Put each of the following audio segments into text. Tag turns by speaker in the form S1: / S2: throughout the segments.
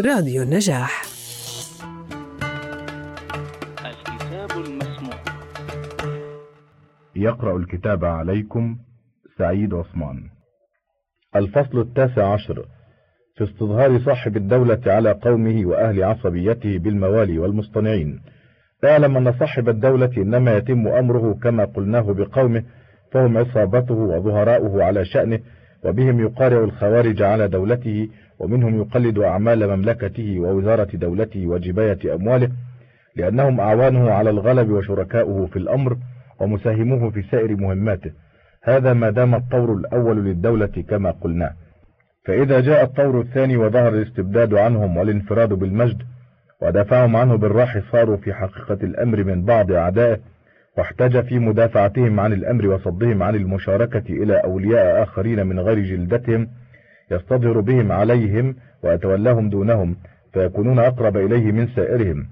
S1: راديو النجاح.
S2: الكتاب المسموع.
S3: يقرأ الكتاب عليكم سعيد عثمان. الفصل التاسع عشر. في استظهار صاحب الدولة على قومه وأهل عصبيته بالموالي والمصطنعين اعلم أن صاحب الدولة إنما يتم أمره كما قلناه بقومه فهم عصابته وظهراؤه على شأنه وبهم يقارع الخوارج على دولته ومنهم يقلد أعمال مملكته ووزارة دولته وجباية أمواله لأنهم أعوانه على الغلب وشركاؤه في الأمر ومساهموه في سائر مهماته. هذا ما دام الطور الأول للدولة كما قلنا. فإذا جاء الطور الثاني وظهر الاستبداد عنهم والانفراد بالمجد ودافعهم عنه بالراح صاروا في حقيقة الأمر من بعض أعدائه. واحتاج في مدافعتهم عن الأمر وصدهم عن المشاركة إلى أولياء آخرين من غير جلدتهم يستظهر بهم عليهم ويتولاهم دونهم فيكونون أقرب إليه من سائرهم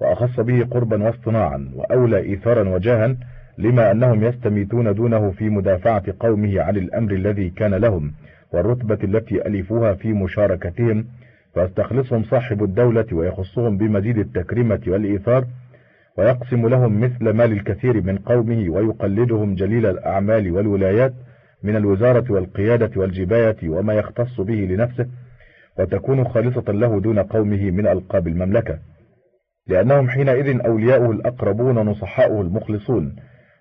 S3: وأخص به قربا واصطناعا وأولى إيثارا وجاها لما أنهم يستميتون دونه في مدافعة قومه عن الأمر الذي كان لهم والرتبة التي ألفوها في مشاركتهم فيستخلصهم صاحب الدولة ويخصهم بمزيد التكريمة والإيثار ويقسم لهم مثل مال الكثير من قومه ويقلدهم جليل الأعمال والولايات من الوزارة والقيادة والجباية وما يختص به لنفسه وتكون خالصة له دون قومه من ألقاب المملكة. لأنهم حينئذ أولياؤه الأقربون ونصحاؤه المخلصون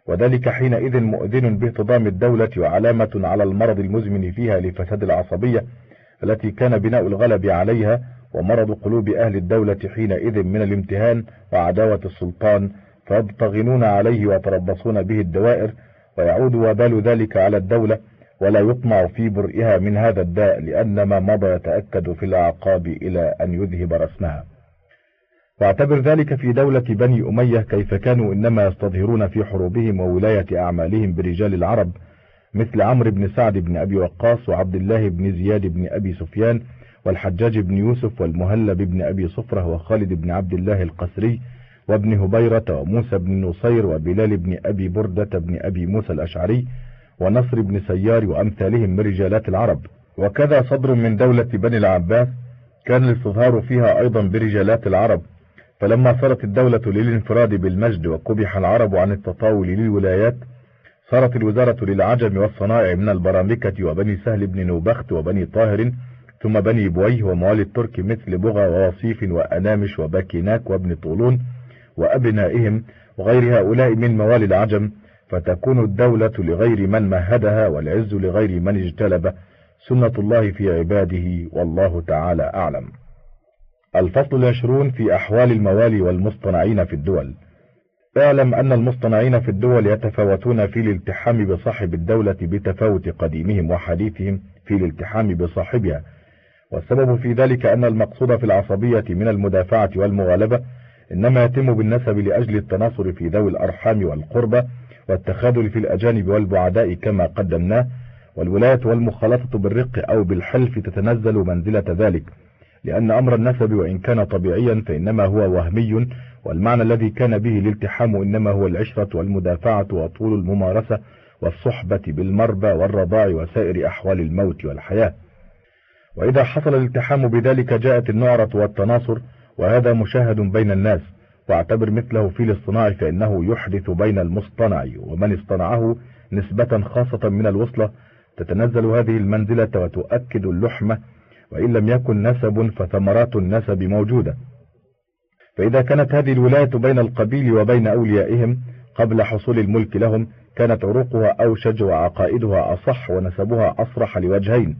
S3: وذلك حينئذ مؤذن باهتضام الدولة وعلامة على المرض المزمن فيها لفساد العصبية التي كان بناء الغلب عليها ومرض قلوب أهل الدولة حينئذ من الامتهان وعداوة السلطان فيبتغنون عليه ويتربصون به الدوائر ويعود وبال ذلك على الدولة ولا يطمع في برئها من هذا الداء لأن ما مضى يتأكد في الأعقاب إلى أن يذهب رسمها. واعتبر ذلك في دولة بني أمية كيف كانوا إنما يستظهرون في حروبهم وولاية أعمالهم برجال العرب مثل عمرو بن سعد بن أبي وقاص وعبد الله بن زياد بن أبي سفيان والحجاج بن يوسف والمهلب بن أبي صفرة وخالد بن عبد الله القسري وابن هبيرة وموسى بن نصير وبلال بن أبي بردة بن أبي موسى الأشعري ونصر بن سيار وأمثالهم من رجالات العرب. وكذا صدر من دولة بني العباس كان الاستظهار فيها أيضا برجالات العرب. فلما صارت الدولة للانفراد بالمجد وقبح العرب عن التطاول للولايات صارت الوزارة للعجم والصنائع من البرامكة وبني سهل بن نوبخت وبني طاهر ثم بني بويه وموالي الترك مثل بغى ووصيف وأنامش وباكيناك وابن طولون وأبنائهم وغير هؤلاء من موالي العجم فتكون الدولة لغير من مهدها والعز لغير من اجتلب. سنة الله في عباده والله تعالى أعلم. الفصل العشرون في أحوال الموالي والمصطنعين في الدول. اعلم أن المصطنعين في الدول يتفاوتون في الالتحام بصاحب الدولة بتفاوت قديمهم وحديثهم في الالتحام بصاحبها. والسبب في ذلك أن المقصود في العصبية من المدافعة والمغالبة إنما يتم بالنسب لأجل التناصر في ذوي الأرحام والقربة والتخاذل في الأجانب والبعداء كما قدمناه والولاية والمخالطة بالرق أو بالحلف تتنزل منزلة ذلك لأن أمر النسب وإن كان طبيعيا فإنما هو وهمي والمعنى الذي كان به الالتحام إنما هو العشرة والمدافعة وطول الممارسة والصحبة بالمربى والرضاع وسائر أحوال الموت والحياة. وإذا حصل الالتحام بذلك جاءت النعرة والتناصر وهذا مشاهد بين الناس واعتبر مثله في الاصطناع فإنه يحدث بين المصطنع ومن اصطنعه نسبة خاصة من الوصلة تتنزل هذه المنزلة وتؤكد اللحمة وإن لم يكن نسب فثمرات النسب موجودة. فإذا كانت هذه الولاية بين القبيل وبين أوليائهم قبل حصول الملك لهم كانت عروقها أوشج وعقائدها أصح ونسبها أصرح لوجهين.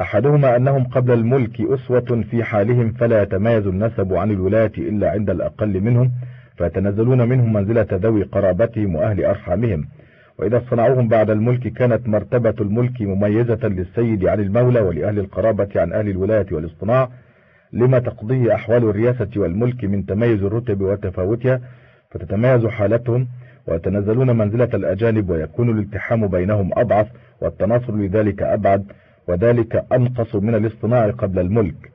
S3: أحدهما أنهم قبل الملك أسوة في حالهم فلا يتميز النسب عن الولاية إلا عند الأقل منهم فيتنزلون منهم منزلة ذوي قرابتهم وأهل أرحامهم. وإذا صنعوهم بعد الملك كانت مرتبة الملك مميزة للسيد عن المولى ولأهل القرابة عن أهل الولاية والاصطناع. لما تقضيه أحوال الرياسة والملك من تميز الرتب وتفاوتها فتتميز حالتهم ويتنزلون منزلة الأجانب ويكون الالتحام بينهم أضعف والتناصر لذلك أبعد. وذلك أنقص من الاصطناع قبل الملك.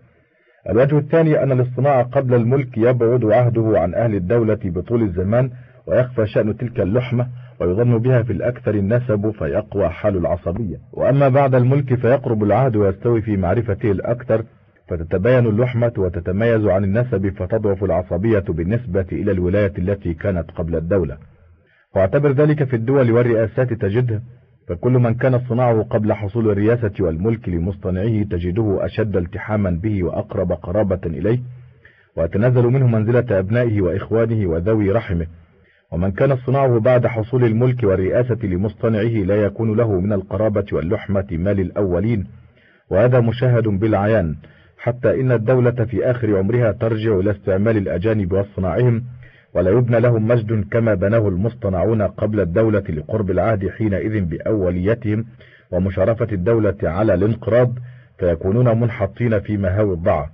S3: الوجه الثاني أن الاصطناع قبل الملك يبعد عهده عن أهل الدولة بطول الزمان ويخفى شأن تلك اللحمة ويظن بها في الأكثر النسب فيقوى حال العصبية. وأما بعد الملك فيقرب العهد ويستوي في معرفته الأكثر فتتباين اللحمة وتتميز عن النسب فتضعف العصبية بالنسبة إلى الولاية التي كانت قبل الدولة. واعتبر ذلك في الدول والرئاسات تجده فكل من كانت صناعه قبل حصول الرياسة والملك لمصطنعه تجده أشد التحاما به وأقرب قرابة إليه ويتنزل منه منزلة أبنائه وإخوانه وذوي رحمه. ومن كان صناعه بعد حصول الملك والرئاسة لمصطنعه لا يكون له من القرابة واللحمة مال الأولين. وهذا مشاهد بالعيان حتى إن الدولة في آخر عمرها ترجع إلى استعمال الأجانب واصطناعهم ولا يبنى لهم مجد كما بناه المصطنعون قبل الدولة لقرب العهد حينئذ بأوليتهم ومشارفة الدولة على الانقراض فيكونون منحطين في مهاوي الضعف.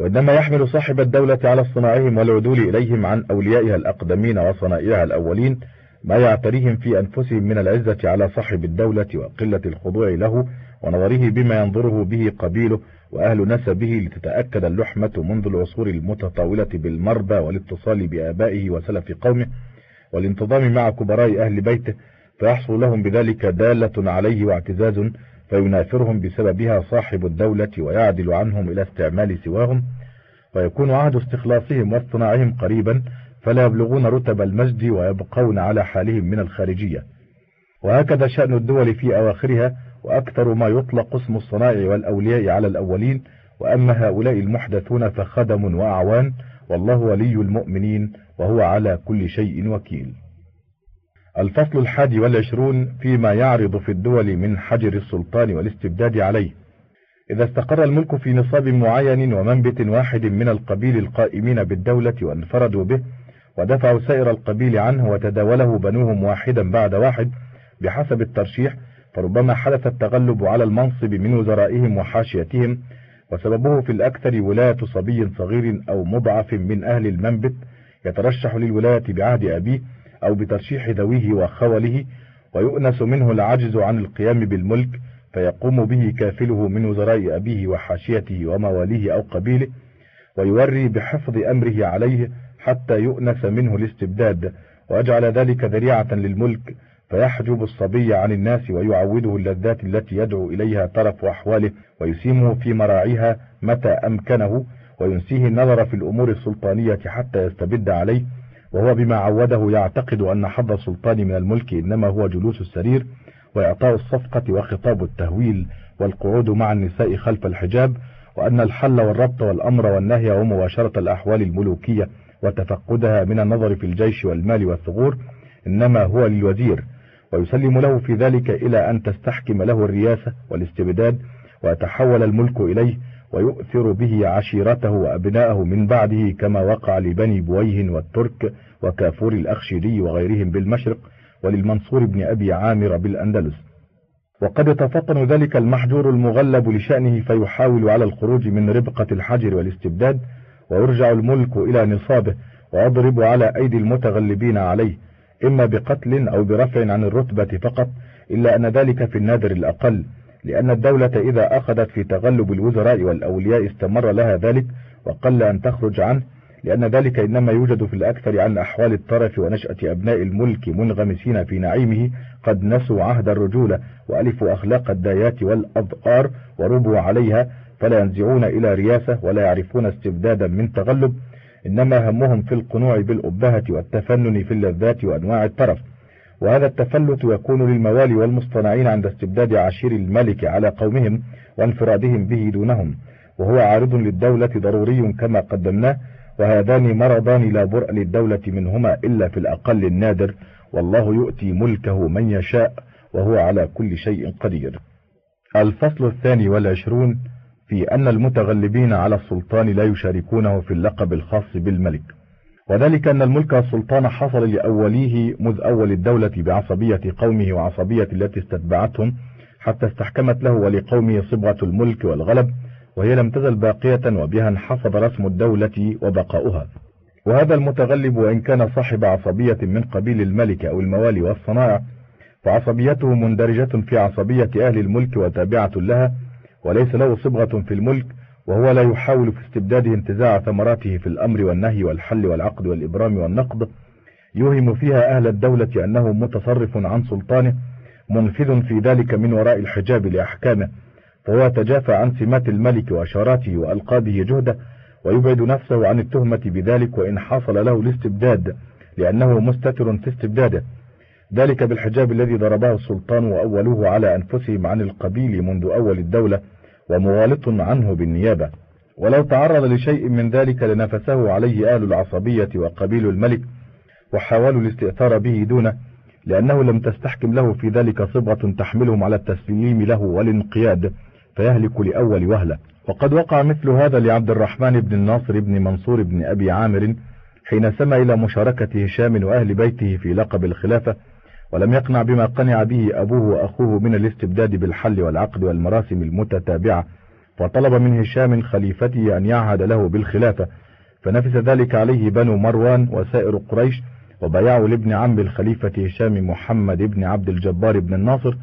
S3: وإنما يحمل صاحب الدولة على اصطناعهم والعدول إليهم عن أوليائها الأقدمين وصنائعها الأولين ما يعتريهم في أنفسهم من العزة على صاحب الدولة وقلة الخضوع له ونظره بما ينظره به قبيله وأهل نسبه لتتأكد اللحمة منذ العصور المتطاولة بالمربى والاتصال بآبائه وسلف قومه والانتظام مع كبراء أهل بيته فيحصل لهم بذلك دالة عليه واعتزاز فينافرهم بسببها صاحب الدولة ويعدل عنهم إلى استعمال سواهم ويكون عهد استخلاصهم واصطناعهم قريبا فلا يبلغون رتب المجد ويبقون على حالهم من الخارجية. وهكذا شأن الدول في أواخرها وأكثر ما يطلق اسم الصنائع والأولياء على الأولين وأما هؤلاء المحدثون فخدم وأعوان والله ولي المؤمنين وهو على كل شيء وكيل. الفصل الحادي والعشرون فيما يعرض في الدول من حجر السلطان والاستبداد عليه. إذا استقر الملك في نصاب معين ومنبت واحد من القبيل القائمين بالدولة وانفردوا به ودفعوا سائر القبيل عنه وتداوله بنوهم واحدا بعد واحد بحسب الترشيح فربما حدث التغلب على المنصب من وزرائهم وحاشيتهم وسببه في الأكثر ولاية صبي صغير أو مضعف من أهل المنبت يترشح للولاية بعهد أبيه أو بترشيح ذويه وخوله ويؤنس منه العجز عن القيام بالملك فيقوم به كافله من وزراء أبيه وحاشيته ومواليه أو قبيله ويوري بحفظ أمره عليه حتى يؤنس منه الاستبداد ويجعل ذلك ذريعة للملك فيحجب الصبي عن الناس ويعوده اللذات التي يدعو إليها طرف أحواله ويسيمه في مراعيها متى أمكنه وينسيه النظر في الأمور السلطانية حتى يستبد عليه. وهو بما عوده يعتقد أن حظ السلطان من الملك إنما هو جلوس السرير وإعطاء الصفقة وخطاب التهويل والقعود مع النساء خلف الحجاب وأن الحل والربط والأمر والنهي ومباشرة الأحوال الملوكية وتفقدها من النظر في الجيش والمال والثغور إنما هو للوزير. ويسلم له في ذلك إلى أن تستحكم له الرياسة والاستبداد ويتحول الملك إليه ويؤثر به عشيرته وأبناءه من بعده كما وقع لبني بويه والترك وكافور الأخشيري وغيرهم بالمشرق وللمنصور بن أبي عامر بالأندلس. وقد يتفطن ذلك المحجور المغلب لشأنه فيحاول على الخروج من ربقة الحجر والاستبداد ويرجع الملك إلى نصابه ويضرب على أيدي المتغلبين عليه إما بقتل أو برفع عن الرتبة فقط إلا أن ذلك في النادر الأقل لأن الدولة إذا أخذت في تغلب الوزراء والأولياء استمر لها ذلك وقل أن تخرج عنه لأن ذلك إنما يوجد في الأكثر عن أحوال الطرف ونشأة أبناء الملك منغمسين في نعيمه قد نسوا عهد الرجولة وألفوا أخلاق الدايات والأضآر وربوا عليها فلا ينزعون إلى رياسة ولا يعرفون استبدادا من تغلب إنما همهم في القنوع بالأبهة والتفنن في اللذات وأنواع الطرف وهذا التفلت يكون للموالي والمصطنعين عند استبداد عشير الملك على قومهم وانفرادهم به دونهم. وهو عارض للدولة ضروري كما قدمناه. وهذان مرضان لا برء للدولة منهما إلا في الأقل النادر. والله يؤتي ملكه من يشاء وهو على كل شيء قدير. الفصل الثاني والعشرون في أن المتغلبين على السلطان لا يشاركونه في اللقب الخاص بالملك. وذلك أن الملك السلطان حصل لأوليه مذ أول الدولة بعصبية قومه وعصبية التي استتبعتهم حتى استحكمت له ولقومه صبغة الملك والغلب وهي لم تزل باقية وبها انحفظ رسم الدولة وبقاؤها. وهذا المتغلب وإن كان صاحب عصبية من قبيل الملك أو الموالي والصنائع فعصبيته مندرجة في عصبية أهل الملك وتابعة لها وليس له صبغة في الملك وهو لا يحاول في استبداده انتزاع ثمراته في الأمر والنهي والحل والعقد والإبرام والنقد. يوهم فيها أهل الدولة أنه متصرف عن سلطانه منفذ في ذلك من وراء الحجاب لأحكامه. فهو يتجافى عن سمات الملك وأشاراته وألقابه جهده ويبعد نفسه عن التهمة بذلك وإن حصل له الاستبداد لأنه مستتر في استبداده. ذلك بالحجاب الذي ضربه السلطان وأولوه على أنفسهم عن القبيل منذ أول الدولة. ومغالط عنه بالنيابة. ولو تعرض لشيء من ذلك لنفسه عليه أهل العصبية وقبيل الملك وحاولوا الاستئثار به دونه لأنه لم تستحكم له في ذلك صبغة تحملهم على التسليم له والانقياد فيهلك لأول وهلة. وقد وقع مثل هذا لعبد الرحمن بن الناصر بن منصور بن أبي عامر حين سمى إلى مشاركة هشام وأهل بيته في لقب الخلافة ولم يقنع بما قنع به أبوه وأخوه من الاستبداد بالحل والعقد والمراسم المتتابعة فطلب من هشام خليفته أن يعهد له بالخلافة فنفس ذلك عليه بنو مروان وسائر قريش وبيعوا لابن عم الخليفة هشام محمد بن عبد الجبار بن الناصر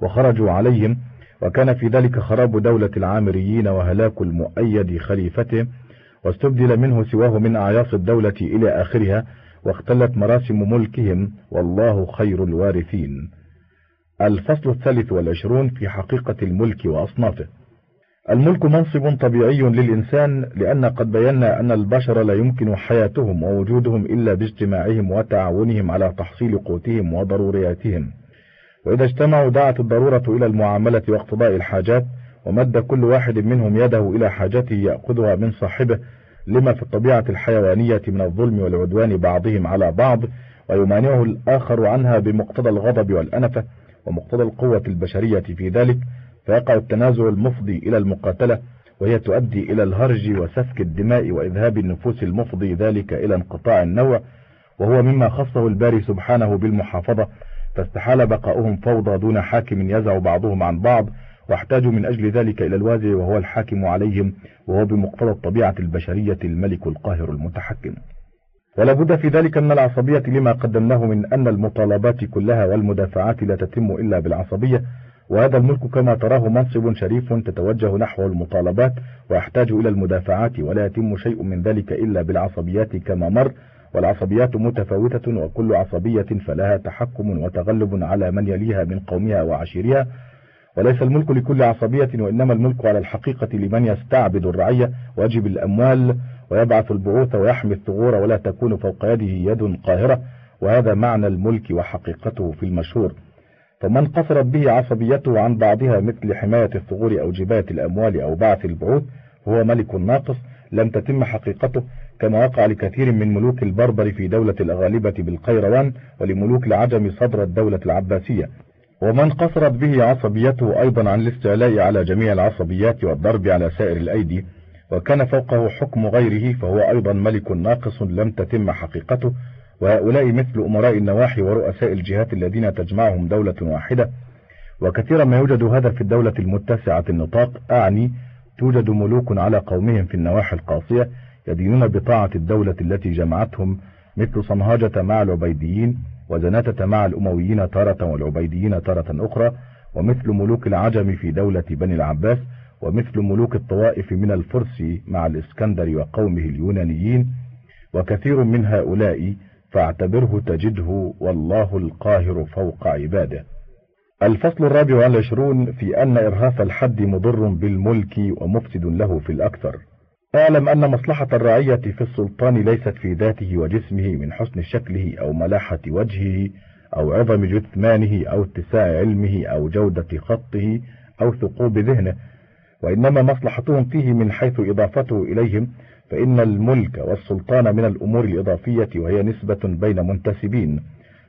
S3: وخرجوا عليهم وكان في ذلك خراب دولة العامريين وهلاك المؤيد خليفتهم واستبدل منه سواه من أعياص الدولة إلى آخرها واختلت مراسم ملكهم والله خير الوارثين. الفصل الثالث والعشرون في حقيقة الملك وأصنافه. الملك منصب طبيعي للإنسان لأن قد بينا أن البشر لا يمكن حياتهم ووجودهم إلا باجتماعهم وتعاونهم على تحصيل قوتهم وضرورياتهم. وإذا اجتمعوا دعت الضرورة إلى المعاملة واقتضاء الحاجات ومد كل واحد منهم يده إلى حاجته يأخذها من صاحبه لما في الطبيعة الحيوانية من الظلم والعدوان بعضهم على بعض ويمانعه الآخر عنها بمقتضى الغضب والأنفة ومقتضى القوة البشرية في ذلك فيقع التنازع المفضي إلى المقاتلة وهي تؤدي إلى الهرج وسفك الدماء وإذهاب النفوس المفضي ذلك إلى انقطاع النوع وهو مما خصه الباري سبحانه بالمحافظة فاستحال بقاؤهم فوضى دون حاكم يزع بعضهم عن بعض واحتاجوا من أجل ذلك إلى الوازع وهو الحاكم عليهم وهو بمقتضى الطبيعة البشرية الملك القاهر المتحكم. ولا بد في ذلك من العصبية لما قدمناه من أن المطالبات كلها والمدافعات لا تتم إلا بالعصبية وهذا الملك كما تراه منصب شريف تتوجه نحو المطالبات ويحتاج إلى المدافعات ولا يتم شيء من ذلك إلا بالعصبيات كما مر والعصبيات متفاوتة وكل عصبية فلها تحكم وتغلب على من يليها من قومها وعشيرها. وليس الملك لكل عصبية وإنما الملك على الحقيقة لمن يستعبد الرعية ويجب الأموال ويبعث البعوث ويحمي الثغور ولا تكون فوق يده يد قاهرة. وهذا معنى الملك وحقيقته في المشهور. فمن قصرت به عصبيته عن بعضها مثل حماية الثغور أو جباية الأموال أو بعث البعوث هو ملك ناقص لم تتم حقيقته كما وقع لكثير من ملوك البربر في دولة الأغالبة بالقيروان ولملوك العجم صدر الدولة العباسية. ومن قصرت به عصبيته أيضا عن الاستعلاء على جميع العصبيات والضرب على سائر الأيدي وكان فوقه حكم غيره فهو أيضا ملك ناقص لم تتم حقيقته. وهؤلاء مثل أمراء النواحي ورؤساء الجهات الذين تجمعهم دولة واحدة. وكثيرا ما يوجد هذا في الدولة المتسعة النطاق أعني توجد ملوك على قومهم في النواحي القاصية يدينون بطاعة الدولة التي جمعتهم مثل صنهاجة مع العبيديين وزناتة مع الأمويين تارة والعبيديين تارة أخرى ومثل ملوك العجم في دولة بني العباس ومثل ملوك الطوائف من الفرس مع الإسكندر وقومه اليونانيين وكثير من هؤلاء فاعتبره تجده والله القاهر فوق عباده. الفصل الرابع والعشرون في أن إرهاف الحد مضر بالملك ومفسد له في الأكثر. اعلم أن مصلحة الرعية في السلطان ليست في ذاته وجسمه من حسن شكله أو ملاحة وجهه أو عظم جثمانه أو اتساع علمه أو جودة خطه أو ثقوب ذهنه وإنما مصلحتهم فيه من حيث إضافته إليهم فإن الملك والسلطان من الأمور الإضافية وهي نسبة بين منتسبين.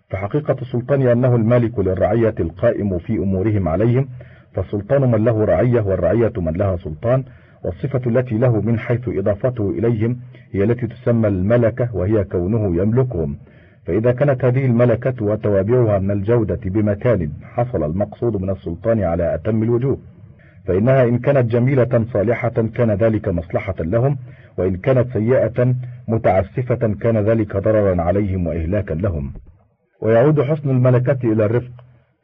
S3: فحقيقة السلطان أنه المالك للرعية القائم في أمورهم عليهم فالسلطان من له رعية والرعية من لها سلطان والصفة التي له من حيث إضافته إليهم هي التي تسمى الملكة وهي كونه يملكهم. فإذا كانت هذه الملكة وتوابعها من الجودة بمكان حصل المقصود من السلطان على أتم الوجوه. فإنها إن كانت جميلة صالحة كان ذلك مصلحة لهم وإن كانت سيئة متعسفة كان ذلك ضررا عليهم وإهلاكا لهم. ويعود حسن الملكة إلى الرفق.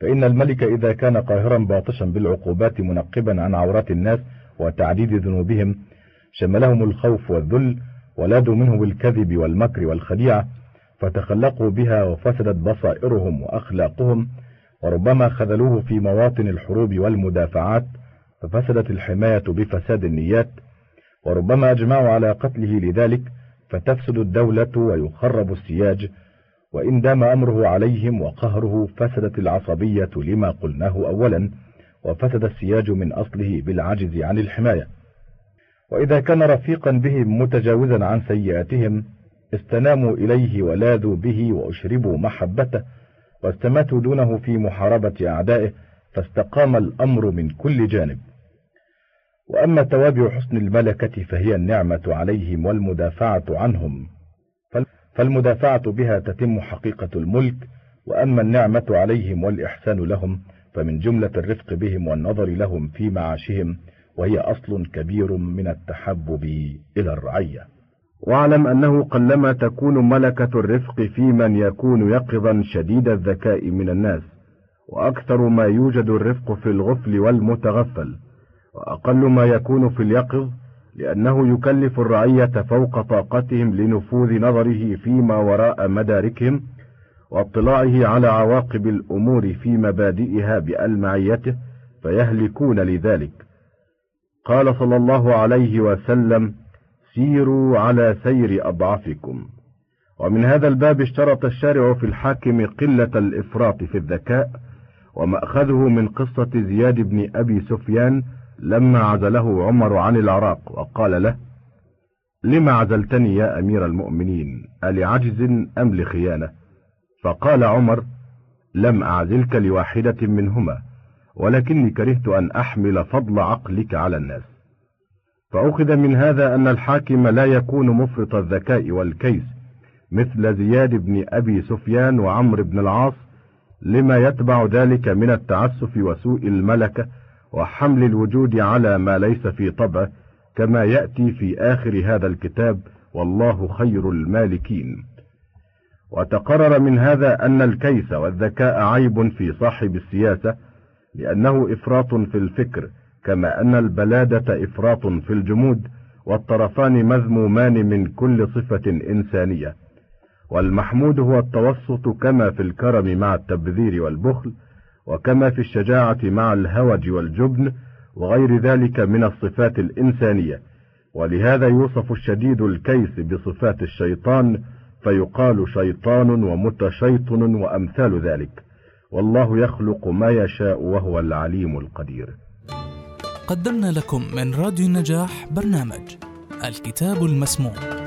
S3: فإن الملك إذا كان قاهرا باطشا بالعقوبات منقبا عن عورات الناس وتعديد ذنوبهم شملهم الخوف والذل ولادوا منه بالكذب والمكر والخديعة فتخلقوا بها وفسدت بصائرهم وأخلاقهم وربما خذلوه في مواطن الحروب والمدافعات
S4: ففسدت الحماية بفساد النيات وربما أجمعوا على قتله لذلك فتفسد الدولة ويخرب السياج وإن دام أمره عليهم وقهره فسدت العصبية لما قلناه أولا. وفسد السياج من أصله بالعجز عن الحماية. وإذا كان رفيقا بهم متجاوزا عن سيئاتهم استناموا إليه ولاذوا به وأشربوا محبته واستماتوا دونه في محاربة أعدائه فاستقام الأمر من كل جانب. وأما توابع حسن الملكة فهي النعمة عليهم والمدافعة عنهم. فالمدافعة بها تتم حقيقة الملك وأما النعمة عليهم والإحسان لهم فمن جملة الرفق بهم والنظر لهم في معاشهم وهي أصل كبير من التحبب إلى الرعية.
S3: واعلم أنه قلما تكون ملكة الرفق في من يكون يقظا شديد الذكاء من الناس وأكثر ما يوجد الرفق في الغفل والمتغفل وأقل ما يكون في اليقظ لأنه يكلف الرعية فوق طاقتهم لنفوذ نظره فيما وراء مداركهم واطلاعه على عواقب الأمور في مبادئها بألمعيته فيهلكون لذلك. قال صلى الله عليه وسلم سيروا على سير أضعفكم. ومن هذا الباب اشترط الشارع في الحاكم قلة الإفراط في الذكاء ومأخذه من قصة زياد بن أبي سفيان لما عزله عمر عن العراق وقال له لما عزلتني يا أمير المؤمنين ألعجز أم لخيانة؟ فقال عمر لم أعزلك لواحدة منهما ولكني كرهت أن أحمل فضل عقلك على الناس. فأخذ من هذا أن الحاكم لا يكون مفرط الذكاء والكيس مثل زياد بن أبي سفيان وعمر بن العاص لما يتبع ذلك من التعسف وسوء الملكة وحمل الوجود على ما ليس في طبعه كما يأتي في آخر هذا الكتاب والله خير المالكين. وتقرر من هذا أن الكيس والذكاء عيب في صاحب السياسة لأنه إفراط في الفكر كما أن البلادة إفراط في الجمود والطرفان مذمومان من كل صفة إنسانية. والمحمود هو التوسط كما في الكرم مع التبذير والبخل وكما في الشجاعة مع الهوج والجبن وغير ذلك من الصفات الإنسانية. ولهذا يوصف الشديد الكيس بصفات الشيطان فيقال شيطان ومتشيطن وأمثال ذلك. والله يخلق ما يشاء وهو العليم القدير.
S5: قدمنا لكم من راديو النجاح برنامج الكتاب المسموع